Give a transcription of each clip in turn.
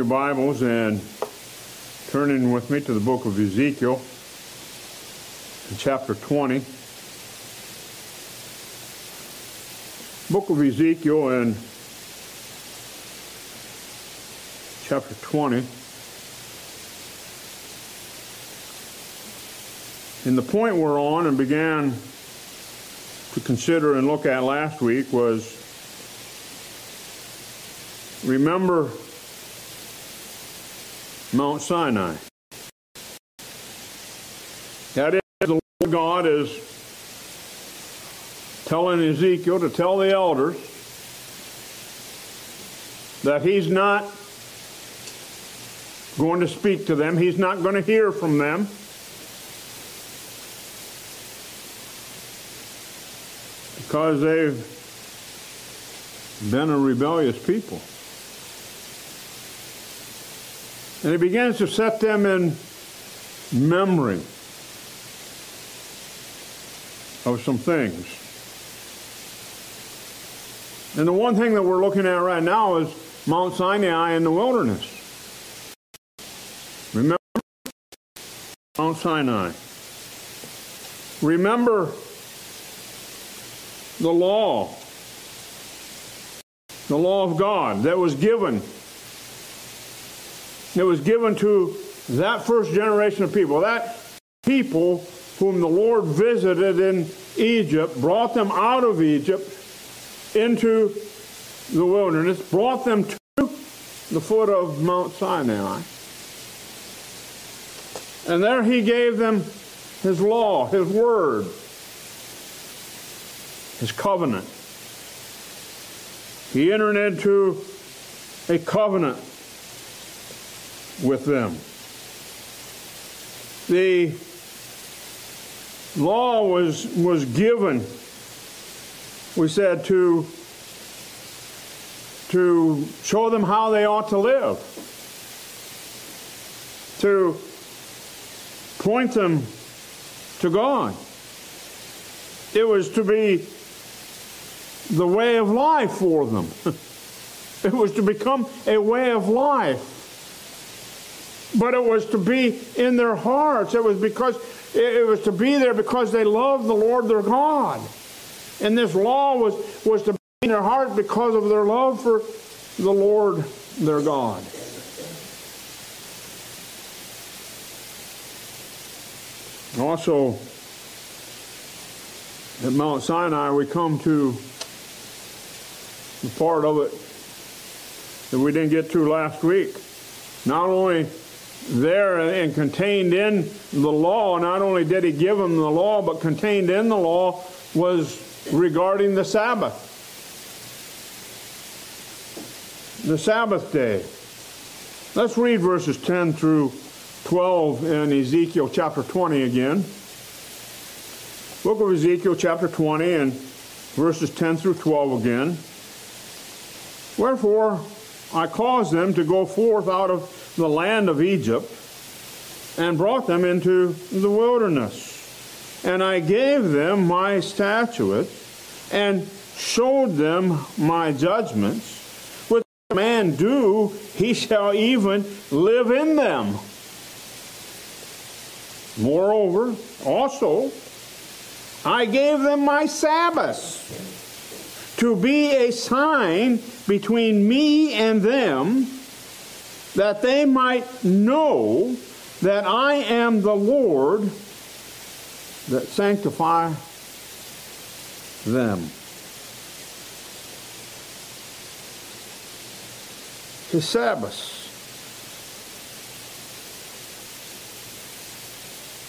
your Bibles and turning with me to the book of Ezekiel, chapter 20. Book of Ezekiel and chapter 20. And the point we're on and began to consider and look at last week was remember Mount Sinai. That is, the Lord God is telling Ezekiel to tell the elders that he's not going to speak to them, he's not going to hear from them. Because they've been a rebellious people. And he begins to set them in memory of some things. And the one thing that we're looking at right now is Mount Sinai in the wilderness. Remember Mount Sinai. Remember the law, the law of God that was given it was given to that first generation of people, that people whom the Lord visited in Egypt, brought them out of Egypt into the wilderness, brought them to the foot of Mount Sinai. And there he gave them his law, his word, his covenant. He entered into a covenant with them. The law was, was given, we said, to, to show them how they ought to live, to point them to God. It was to be the way of life for them. it was to become a way of life but it was to be in their hearts. It was because it was to be there because they loved the Lord their God. And this law was, was to be in their heart because of their love for the Lord their God. Also, at Mount Sinai, we come to the part of it that we didn't get to last week. Not only there and contained in the law, not only did he give them the law, but contained in the law was regarding the Sabbath. The Sabbath day. Let's read verses 10 through 12 in Ezekiel chapter 20 again. Book of Ezekiel chapter 20 and verses 10 through 12 again. Wherefore I caused them to go forth out of the land of Egypt and brought them into the wilderness. And I gave them my statutes and showed them my judgments. A man do, he shall even live in them. Moreover, also, I gave them my Sabbaths to be a sign between me and them that they might know that I am the Lord that sanctify them. His Sabbath.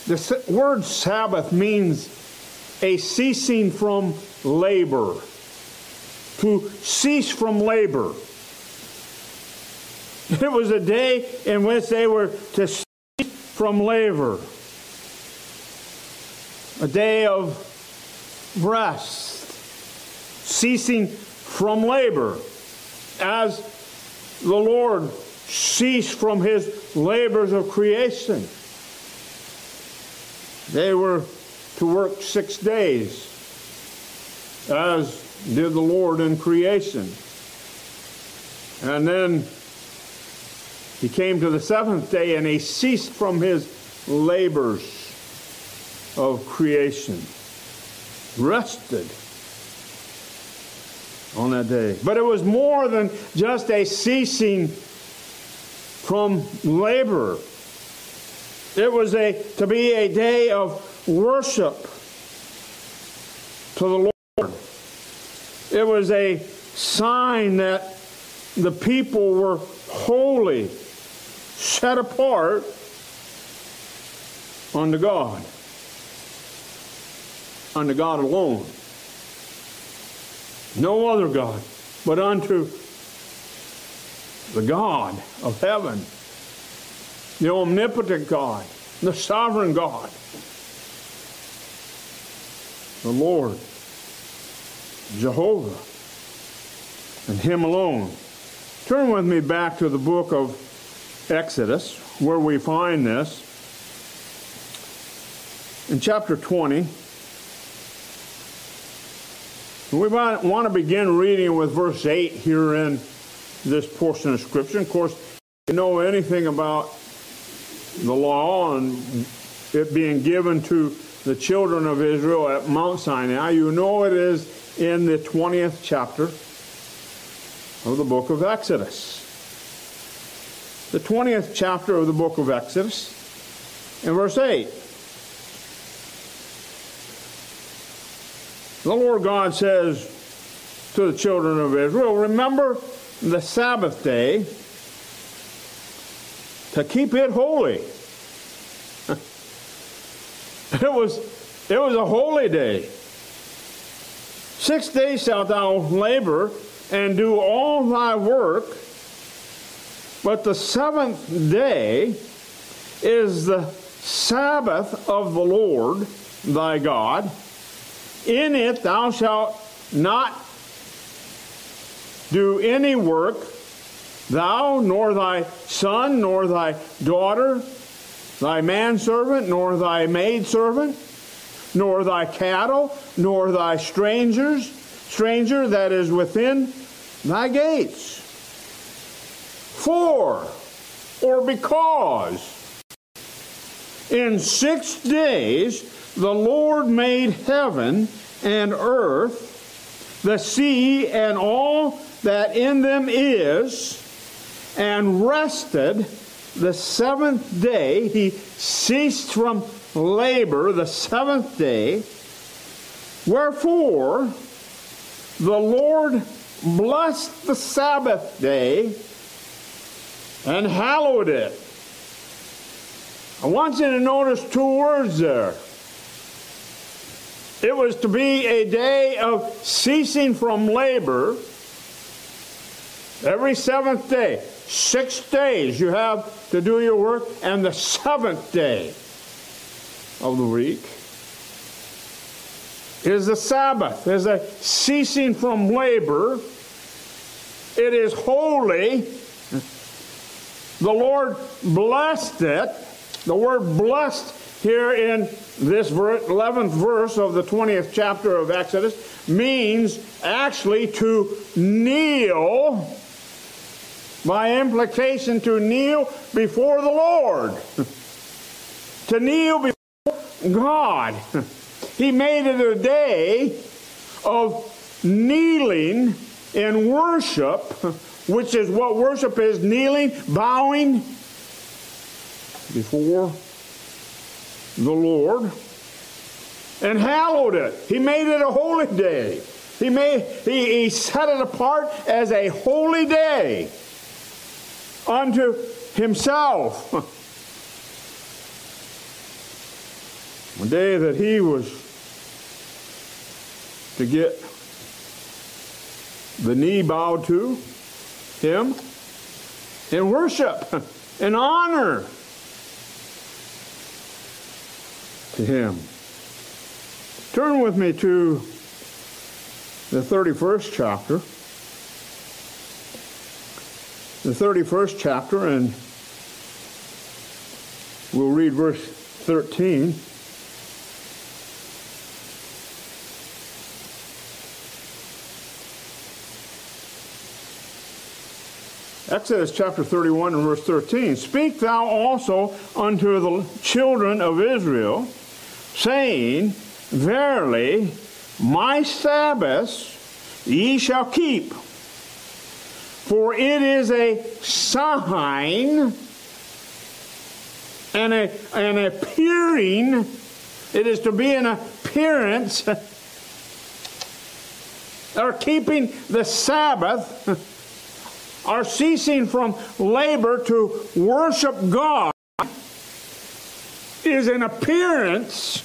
The word Sabbath means a ceasing from labor, to cease from labor. It was a day in which they were to cease from labor, a day of rest, ceasing from labor, as the Lord ceased from his labors of creation. They were to work six days, as did the Lord in creation. And then He came to the seventh day and he ceased from his labors of creation. Rested on that day. But it was more than just a ceasing from labor. It was a to be a day of worship to the Lord. It was a sign that the people were holy, set apart unto God, unto God alone. No other God, but unto the God of heaven, the omnipotent God, the sovereign God, the Lord, Jehovah, and Him alone. Turn with me back to the book of Exodus, where we find this. In chapter 20, we want to begin reading with verse 8 here in this portion of Scripture. Of course, you know anything about the law and it being given to the children of Israel at Mount Sinai, you know it is in the 20th chapter of the book of Exodus. The 20th chapter of the book of Exodus, in verse 8. The Lord God says to the children of Israel, Remember the Sabbath day to keep it holy. it was it was a holy day. Six days shalt thou labor and do all thy work, but the seventh day is the Sabbath of the Lord thy God. In it thou shalt not do any work, thou, nor thy son, nor thy daughter, thy manservant, nor thy maidservant, nor thy cattle, nor thy strangers, stranger that is within thy gates. For, or because, in six days the Lord made heaven and earth, the sea and all that in them is, and rested the seventh day. He ceased from labor the seventh day. Wherefore, the Lord blessed the Sabbath day and hallowed it. I want you to notice two words there. It was to be a day of ceasing from labor every seventh day. Six days you have to do your work, and the seventh day of the week is the Sabbath, is a ceasing from labor. It is holy. The Lord blessed it. The word blessed here in this 11th verse of the 20th chapter of Exodus means actually to kneel, by implication, to kneel before the Lord, to kneel before God. He made it a day of kneeling in worship, which is what worship is kneeling, bowing before the Lord and hallowed it. He made it a holy day. He, made, he, he set it apart as a holy day unto himself. a day that he was to get the knee bowed to him in worship and honor to him. Turn with me to the 31st chapter. The 31st chapter, and we'll read verse 13. Exodus chapter 31 and verse 13. Speak thou also unto the children of Israel, saying, Verily, my Sabbaths ye shall keep, for it is a sign and a, an appearing. It is to be an appearance or keeping the Sabbath are ceasing from labor to worship God is an appearance,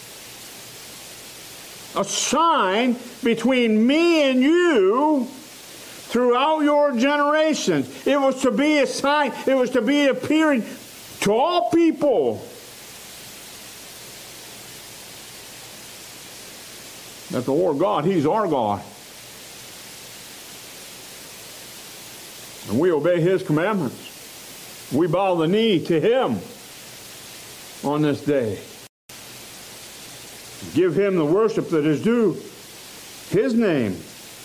a sign between me and you throughout your generations. It was to be a sign, it was to be appearing to all people. That the Lord God, He's our God. And we obey his commandments. We bow the knee to him on this day. Give him the worship that is due his name.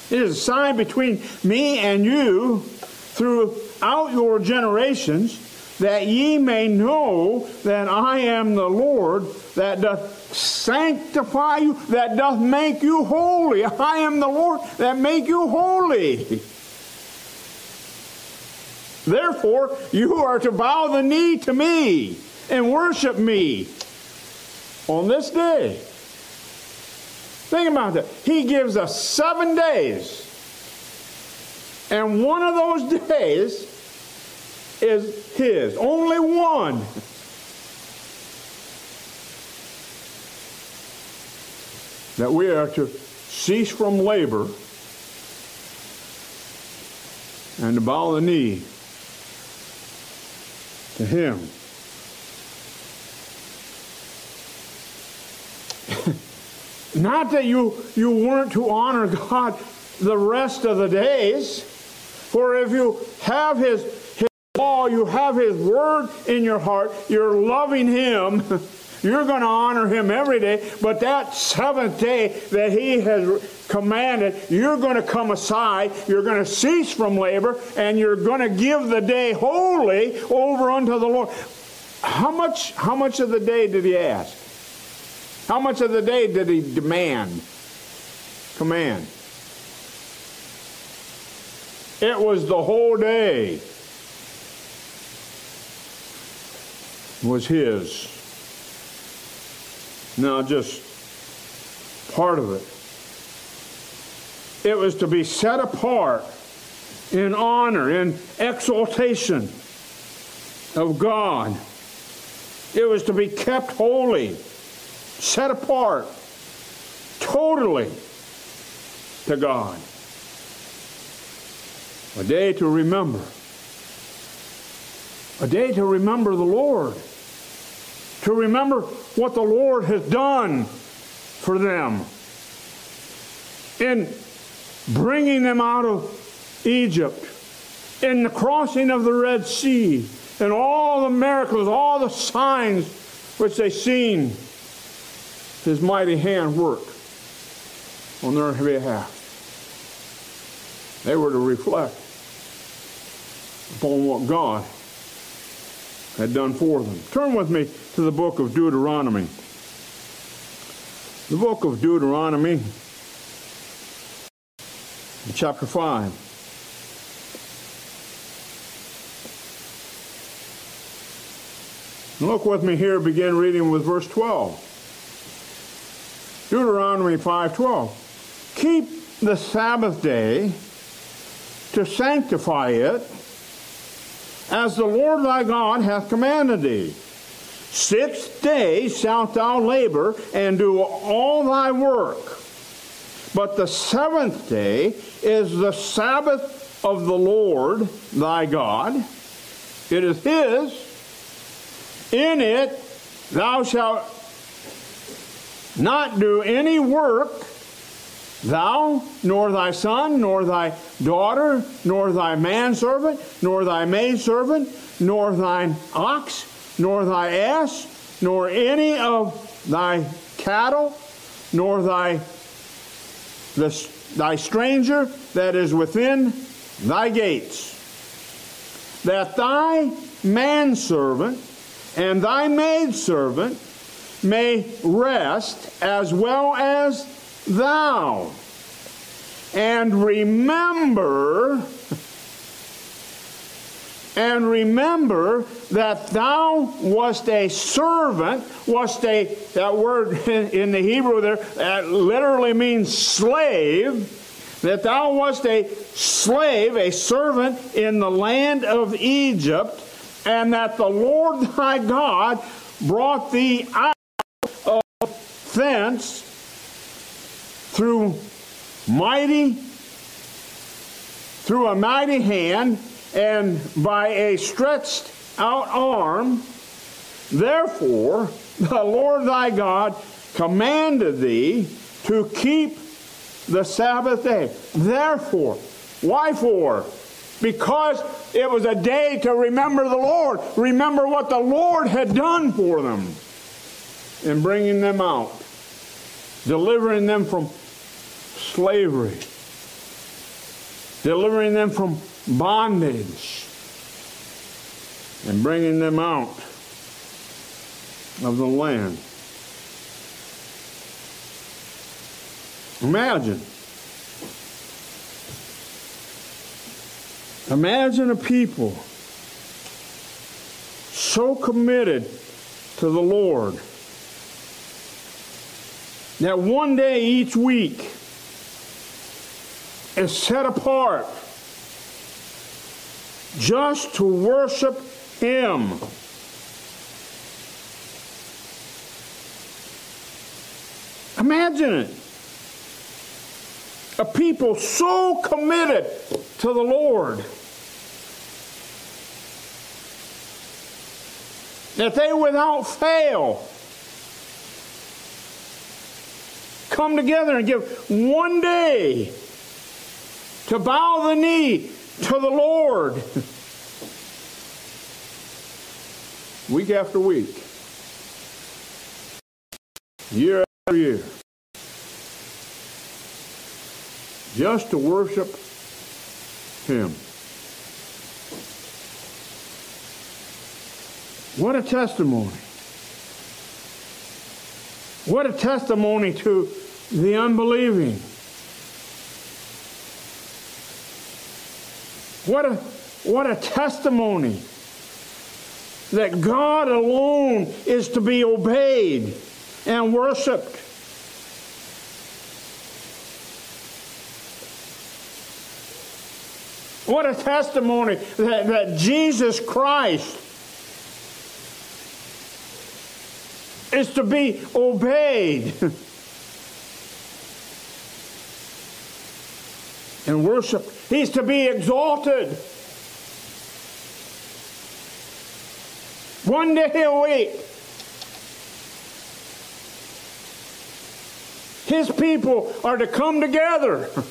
It is a sign between me and you throughout your generations that ye may know that I am the Lord that doth sanctify you, that doth make you holy. I am the Lord that make you holy. Therefore, you are to bow the knee to me and worship me on this day. Think about that. He gives us seven days. And one of those days is His. Only one. That we are to cease from labor and to bow the knee to him. Not that you, you weren't to honor God the rest of the days, for if you have his, his law, you have his word in your heart, you're loving him. You're going to honor him every day, but that seventh day that he has commanded, you're going to come aside, you're going to cease from labor, and you're going to give the day wholly over unto the Lord. How much, how much of the day did he ask? How much of the day did he demand? Command. It was the whole day was his. Now, just part of it. It was to be set apart in honor, in exaltation of God. It was to be kept holy, set apart totally to God. A day to remember. A day to remember the Lord. To remember what the Lord has done for them in bringing them out of Egypt, in the crossing of the Red Sea, and all the miracles, all the signs which they seen his mighty hand work on their behalf. They were to reflect upon what God had done for them. Turn with me to the book of Deuteronomy. The book of Deuteronomy, chapter 5. look with me here, begin reading with verse 12. Deuteronomy 5:12. Keep the Sabbath day to sanctify it as the Lord thy God hath commanded thee. Six days shalt thou labor and do all thy work. But the seventh day is the Sabbath of the Lord thy God. It is his. In it thou shalt not do any work, thou, nor thy son, nor thy daughter, nor thy manservant, nor thy maidservant, nor thine ox, nor thy ass, nor any of thy cattle, nor thy the, thy stranger that is within thy gates. that thy manservant and thy maidservant may rest as well as thou. And remember, and remember that thou wast a servant, wast a, that word in the Hebrew there, that literally means slave, that thou wast a slave, a servant in the land of Egypt, and that the Lord thy God brought thee out of thence through mighty, through a mighty hand, and by a stretched out arm. Therefore, the Lord thy God commanded thee to keep the Sabbath day. Therefore, why for? Because it was a day to remember the Lord, remember what the Lord had done for them in bringing them out, delivering them from slavery, delivering them from bondage, and bringing them out of the land. Imagine. Imagine a people so committed to the Lord that one day each week is set apart just to worship Him. Imagine it a people so committed to the Lord that they without fail come together and give one day to bow the knee to the Lord week after week, year after year. just to worship Him. What a testimony. What a testimony to the unbelieving. What a, what a testimony that God alone is to be obeyed and worshiped. What a testimony that, that Jesus Christ is to be obeyed and worship. He's to be exalted. One day a week. His people are to come together.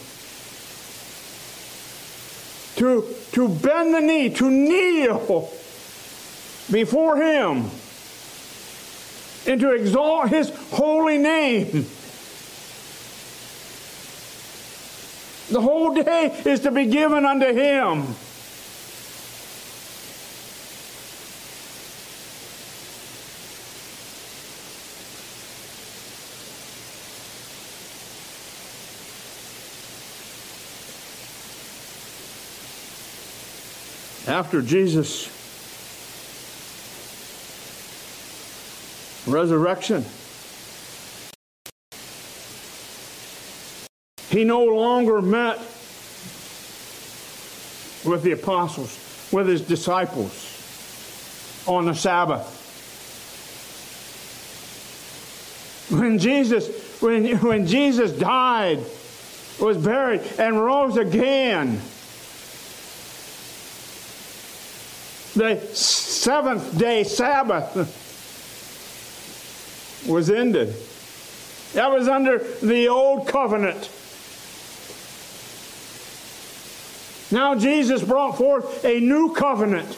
to, to bend the knee, to kneel before Him, and to exalt His holy name. The whole day is to be given unto Him. after Jesus' resurrection, he no longer met with the apostles, with his disciples on the Sabbath. When Jesus, when, when Jesus died, was buried, and rose again, the seventh day Sabbath was ended. That was under the old covenant. Now Jesus brought forth a new covenant.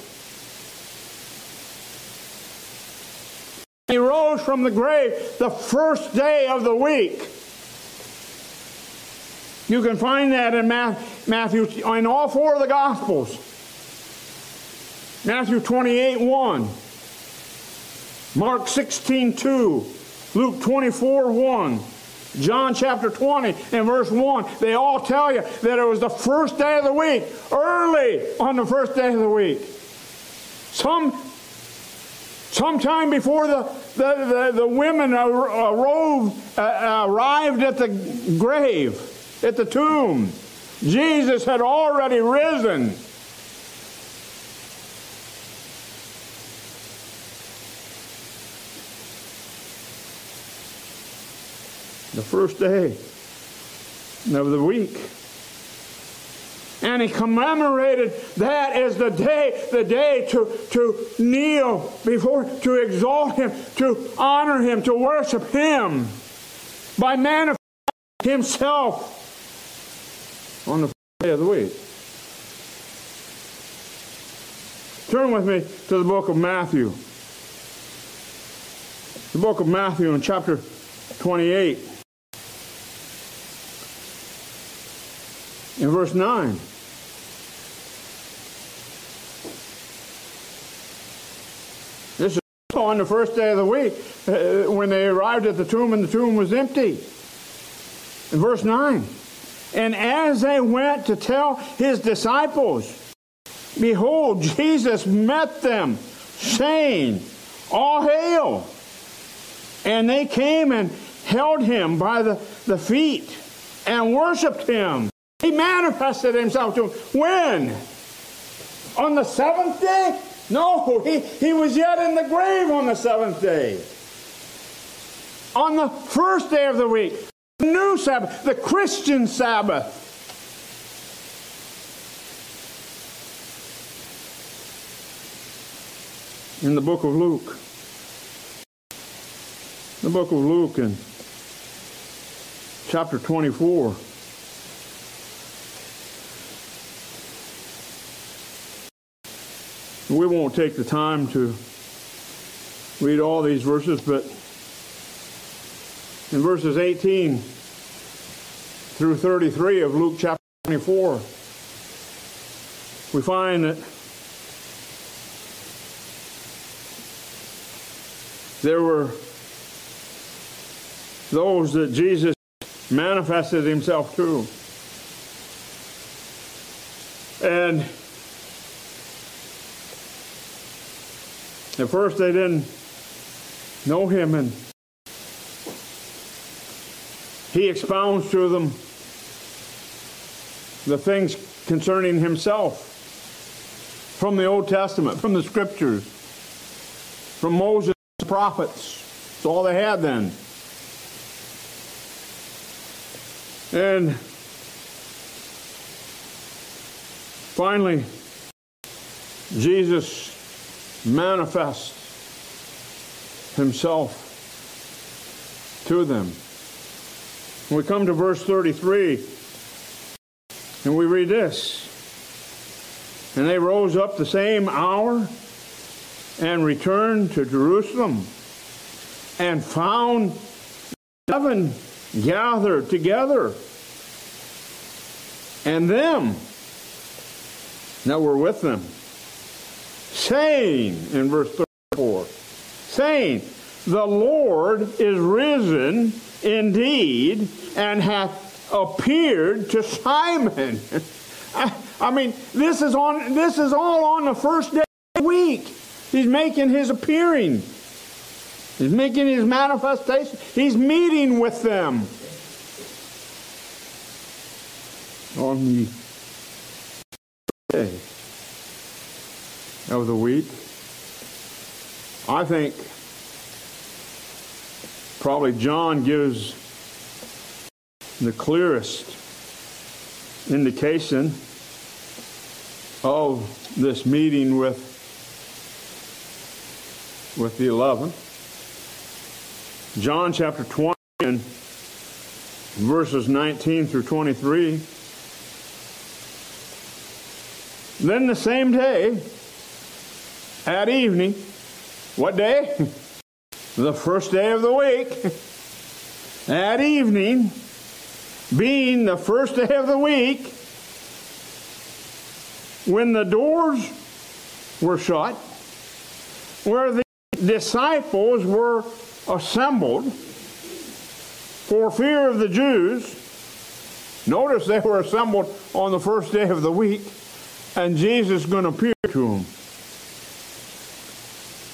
He rose from the grave the first day of the week. You can find that in Matthew, in all four of the Gospels. Matthew 28 1. Mark 16 2. Luke 24 1. John chapter 20 and verse 1, they all tell you that it was the first day of the week, early on the first day of the week. Some sometime before the, the, the, the women uh, arrived at the grave, at the tomb, Jesus had already risen. The first day of the week. And he commemorated that as the day, the day to, to kneel before, to exalt him, to honor him, to worship him by manifesting himself on the day of the week. Turn with me to the book of Matthew. The book of Matthew in chapter 28. In verse 9. This is on the first day of the week uh, when they arrived at the tomb and the tomb was empty. In verse 9. And as they went to tell his disciples, behold, Jesus met them, saying, All hail! And they came and held him by the, the feet and worshiped him. He manifested himself to him. When? On the seventh day? No, he, he was yet in the grave on the seventh day. On the first day of the week, the new Sabbath, the Christian Sabbath. In the book of Luke. The book of Luke in chapter 24. We won't take the time to read all these verses, but in verses 18 through 33 of Luke chapter 24, we find that there were those that Jesus manifested himself to. And At first, they didn't know him, and he expounds to them the things concerning himself from the Old Testament, from the Scriptures, from Moses, the prophets. That's all they had then. And finally, Jesus manifest himself to them. We come to verse 33 and we read this. And they rose up the same hour and returned to Jerusalem and found seven gathered together and them that were with them saying, in verse 34, saying, The Lord is risen indeed and hath appeared to Simon. I, I mean, this is on this is all on the first day of the week. He's making his appearing. He's making his manifestation. He's meeting with them on the day of the week. I think probably John gives the clearest indication of this meeting with with the 11 john chapter 20 and verses 19 through 23 then the same day at evening. What day? the first day of the week. At evening, being the first day of the week, when the doors were shut, where the disciples were assembled for fear of the Jews. Notice they were assembled on the first day of the week, and Jesus is going to appear to them.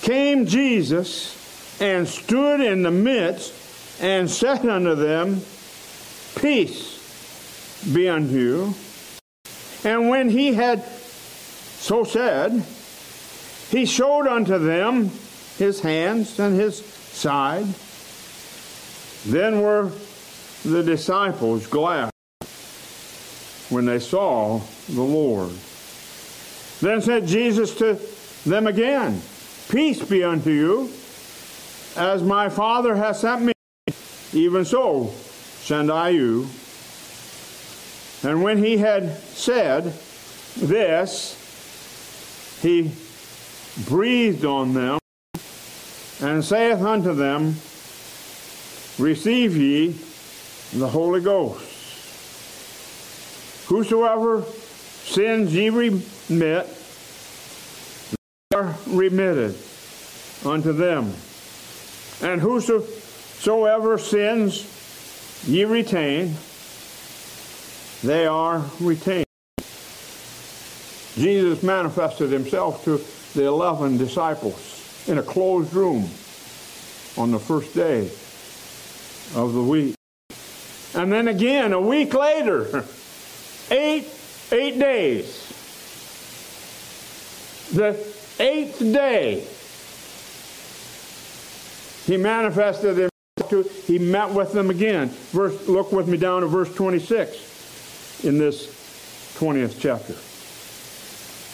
Came Jesus and stood in the midst and said unto them, Peace be unto you. And when he had so said, he showed unto them his hands and his side. Then were the disciples glad when they saw the Lord. Then said Jesus to them again, Peace be unto you. As my Father has sent me, even so send I you. And when he had said this, he breathed on them and saith unto them, Receive ye the Holy Ghost. Whosoever sins ye remit, remitted unto them. And whosoever sins ye retain, they are retained. Jesus manifested himself to the 11 disciples in a closed room on the first day of the week. And then again, a week later, eight, eight days. The eighth day, he manifested himself to, he met with them again. Verse, look with me down to verse 26 in this 20th chapter.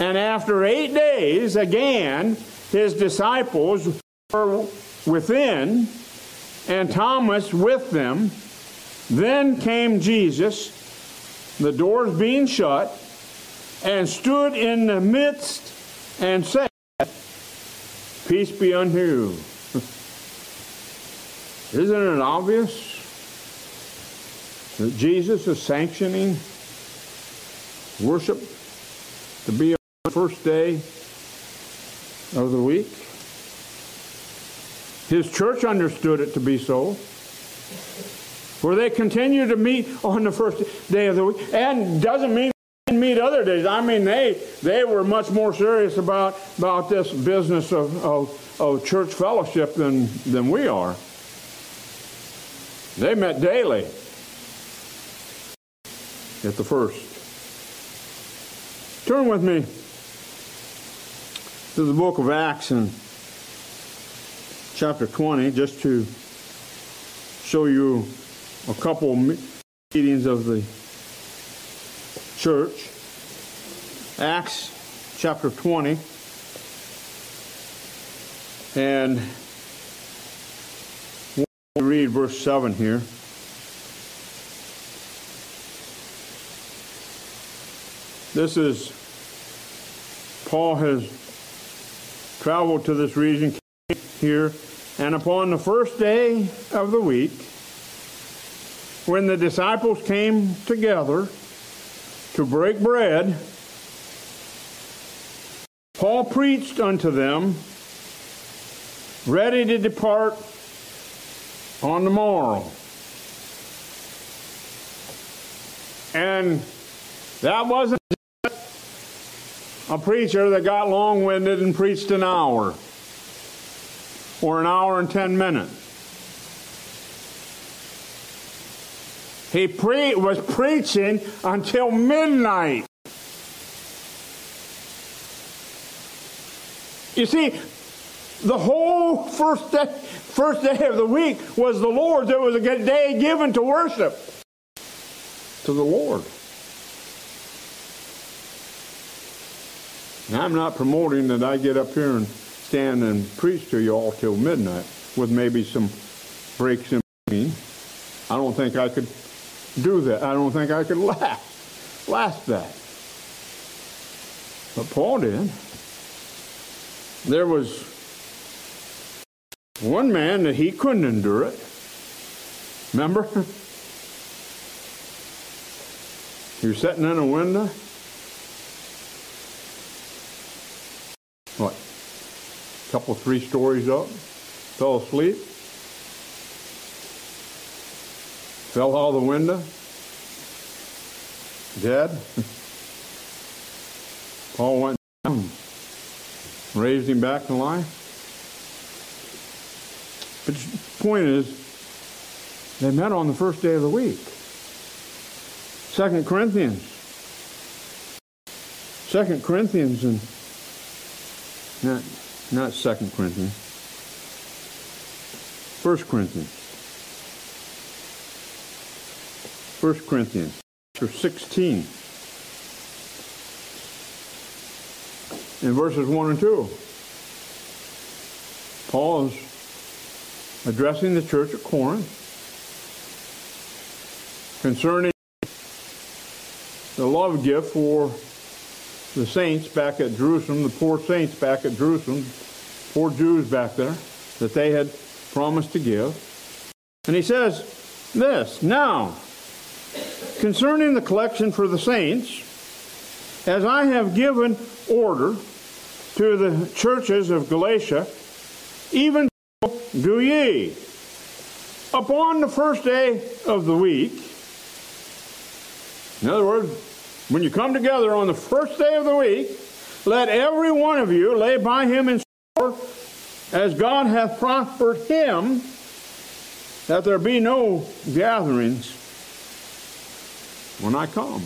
And after eight days, again, his disciples were within, and Thomas with them. Then came Jesus, the doors being shut, and stood in the midst and said, Peace be unto you. Isn't it obvious that Jesus is sanctioning worship to be on the first day of the week? His church understood it to be so. For they continue to meet on the first day of the week. And doesn't mean meet other days. I mean, they, they were much more serious about, about this business of, of, of church fellowship than, than we are. They met daily at the first. Turn with me to the book of Acts and chapter 20 just to show you a couple meetings of the church. Acts chapter 20 and we'll read verse 7 here. This is Paul has traveled to this region here and upon the first day of the week when the disciples came together to break bread, Paul preached unto them, ready to depart on the morrow. And that wasn't a preacher that got long winded and preached an hour or an hour and ten minutes. He pre- was preaching until midnight. You see, the whole first day, first day of the week was the Lord's. It was a good day given to worship to the Lord. I'm not promoting that I get up here and stand and preach to you all till midnight with maybe some breaks in between. I don't think I could do that. I don't think I could last, last that. But Paul did. There was one man that he couldn't endure it. Remember? Was sitting in a window. What? Couple, three stories up, fell asleep, fell out of the window, dead. Paul went down, raised him back to life. But the point is, they met on the first day of the week. Second Corinthians. Second Corinthians and not not Second Corinthians. First Corinthians. First Corinthians, chapter 16. In verses 1 and 2. Paul is addressing the church at Corinth concerning the love gift for the saints back at Jerusalem, the poor saints back at Jerusalem, poor Jews back there, that they had promised to give. And he says this Now, concerning the collection for the saints, as I have given order to the churches of Galatia, even so do ye. Upon the first day of the week, in other words, when you come together on the first day of the week, let every one of you lay by him in store as God hath prospered him, that there be no gatherings when I come.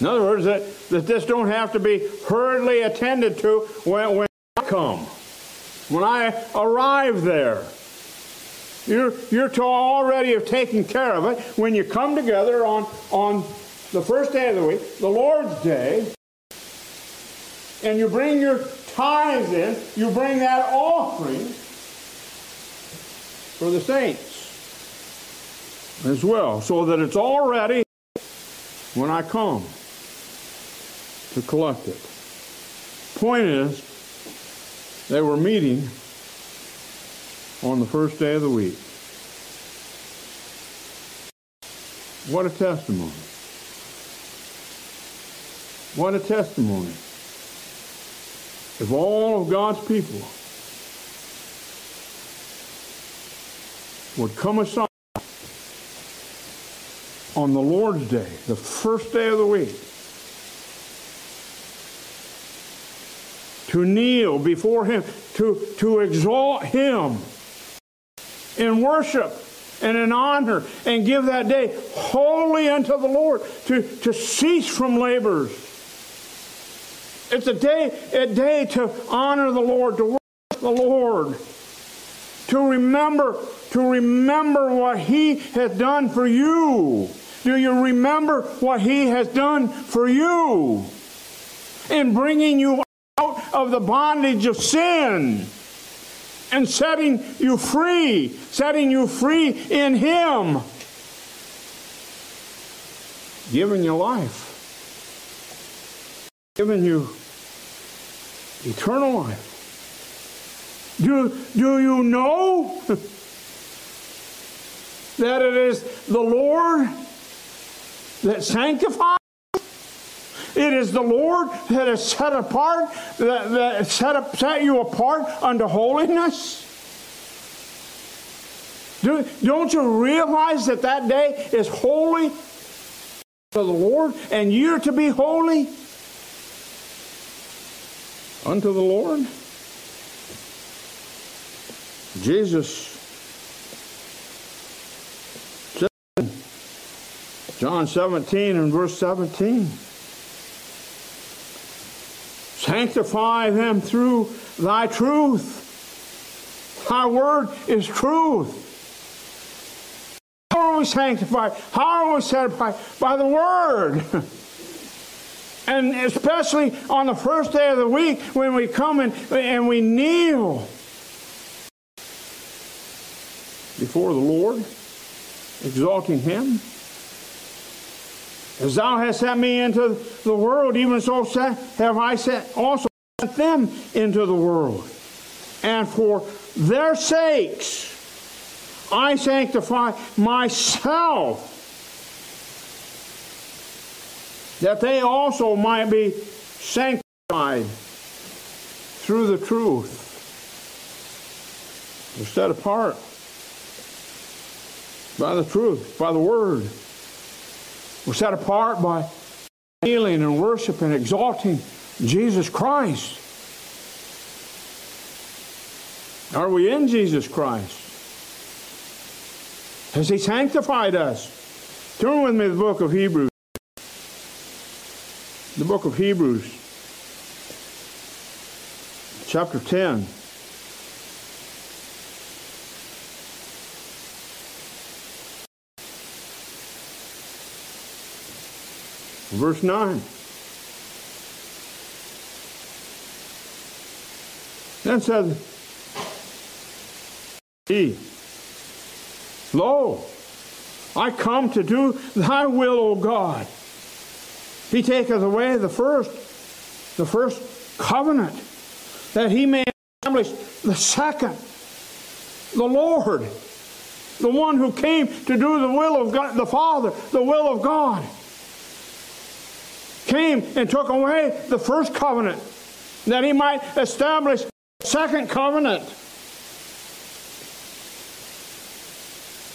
In other words, that, that this don't have to be hurriedly attended to when, when I come, when I arrive there. You're, you're already have taken care of it when you come together on, on the first day of the week, the Lord's Day, and you bring your tithes in, you bring that offering for the saints as well, so that it's all ready when I come to collect it. Point is, they were meeting on the first day of the week. What a testimony. What a testimony. If all of God's people would come aside on the Lord's Day, the first day of the week, to kneel before Him, to, to exalt Him in worship and in honor, and give that day wholly unto the Lord, to, to cease from labors it's a day, a day to honor the Lord, to worship the Lord, to remember, to remember what He has done for you. Do you remember what He has done for you in bringing you out of the bondage of sin and setting you free, setting you free in Him, giving you life, giving you eternal life. Do, do you know that it is the Lord that sanctifies? It is the Lord that has set apart, that, that set, up, set you apart unto holiness. Do, don't you realize that that day is holy to the Lord and you're to be holy? unto the Lord? Jesus said, John 17 and verse 17, sanctify them through thy truth. Thy word is truth. How are we sanctified? How are we sanctified? By the word. And especially on the first day of the week when we come and, and we kneel before the Lord, exalting Him. As thou hast sent me into the world, even so have I sent also sent them into the world. And for their sakes I sanctify myself that they also might be sanctified through the truth. We're set apart by the truth, by the word. We're set apart by kneeling and worship and exalting Jesus Christ. Are we in Jesus Christ? Has He sanctified us? Turn with me to the book of Hebrews. The book of Hebrews, chapter 10. Verse 9. Then said he, Lo, I come to do thy will, O God. He taketh away the first, the first covenant, that he may establish the second, the Lord, the one who came to do the will of God, the Father, the will of God came and took away the first covenant that he might establish the second covenant.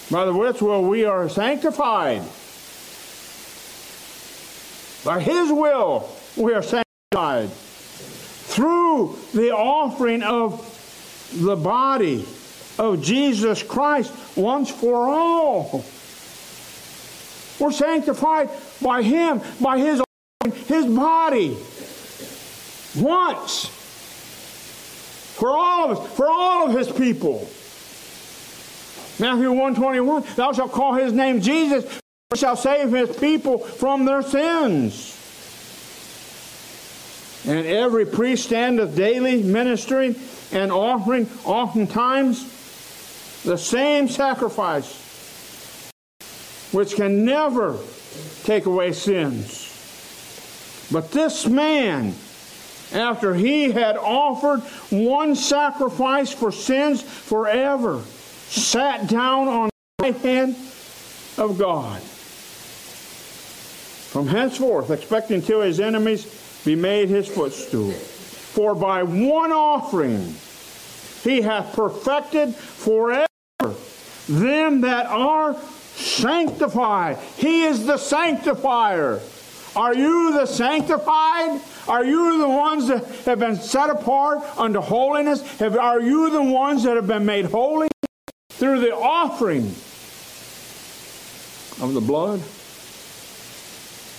By the which will we are sanctified. By his will we are sanctified. Through the offering of the body of Jesus Christ once for all. We're sanctified by him, by his his body once for all of us, for all of his people. Matthew 121, thou shalt call his name Jesus, for shall save his people from their sins. And every priest standeth daily ministering and offering oftentimes the same sacrifice, which can never take away sins. But this man, after he had offered one sacrifice for sins forever, sat down on the right hand of God. From henceforth, expecting till his enemies be made his footstool. For by one offering he hath perfected forever them that are sanctified. He is the sanctifier. Are you the sanctified? Are you the ones that have been set apart unto holiness? Have, are you the ones that have been made holy through the offering of the blood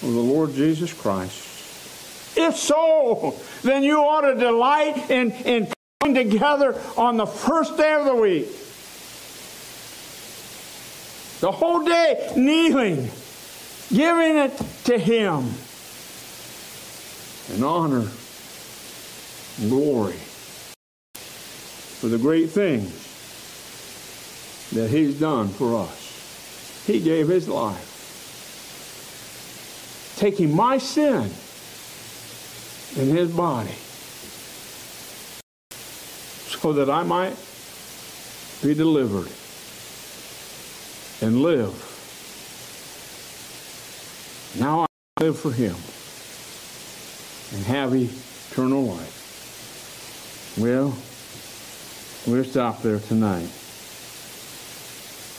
of the Lord Jesus Christ? If so, then you ought to delight in, in coming together on the first day of the week. The whole day kneeling giving it to Him in honor and glory for the great things that He's done for us. He gave His life, taking my sin in His body so that I might be delivered and live now I live for him and have eternal life. Well, we'll stop there tonight.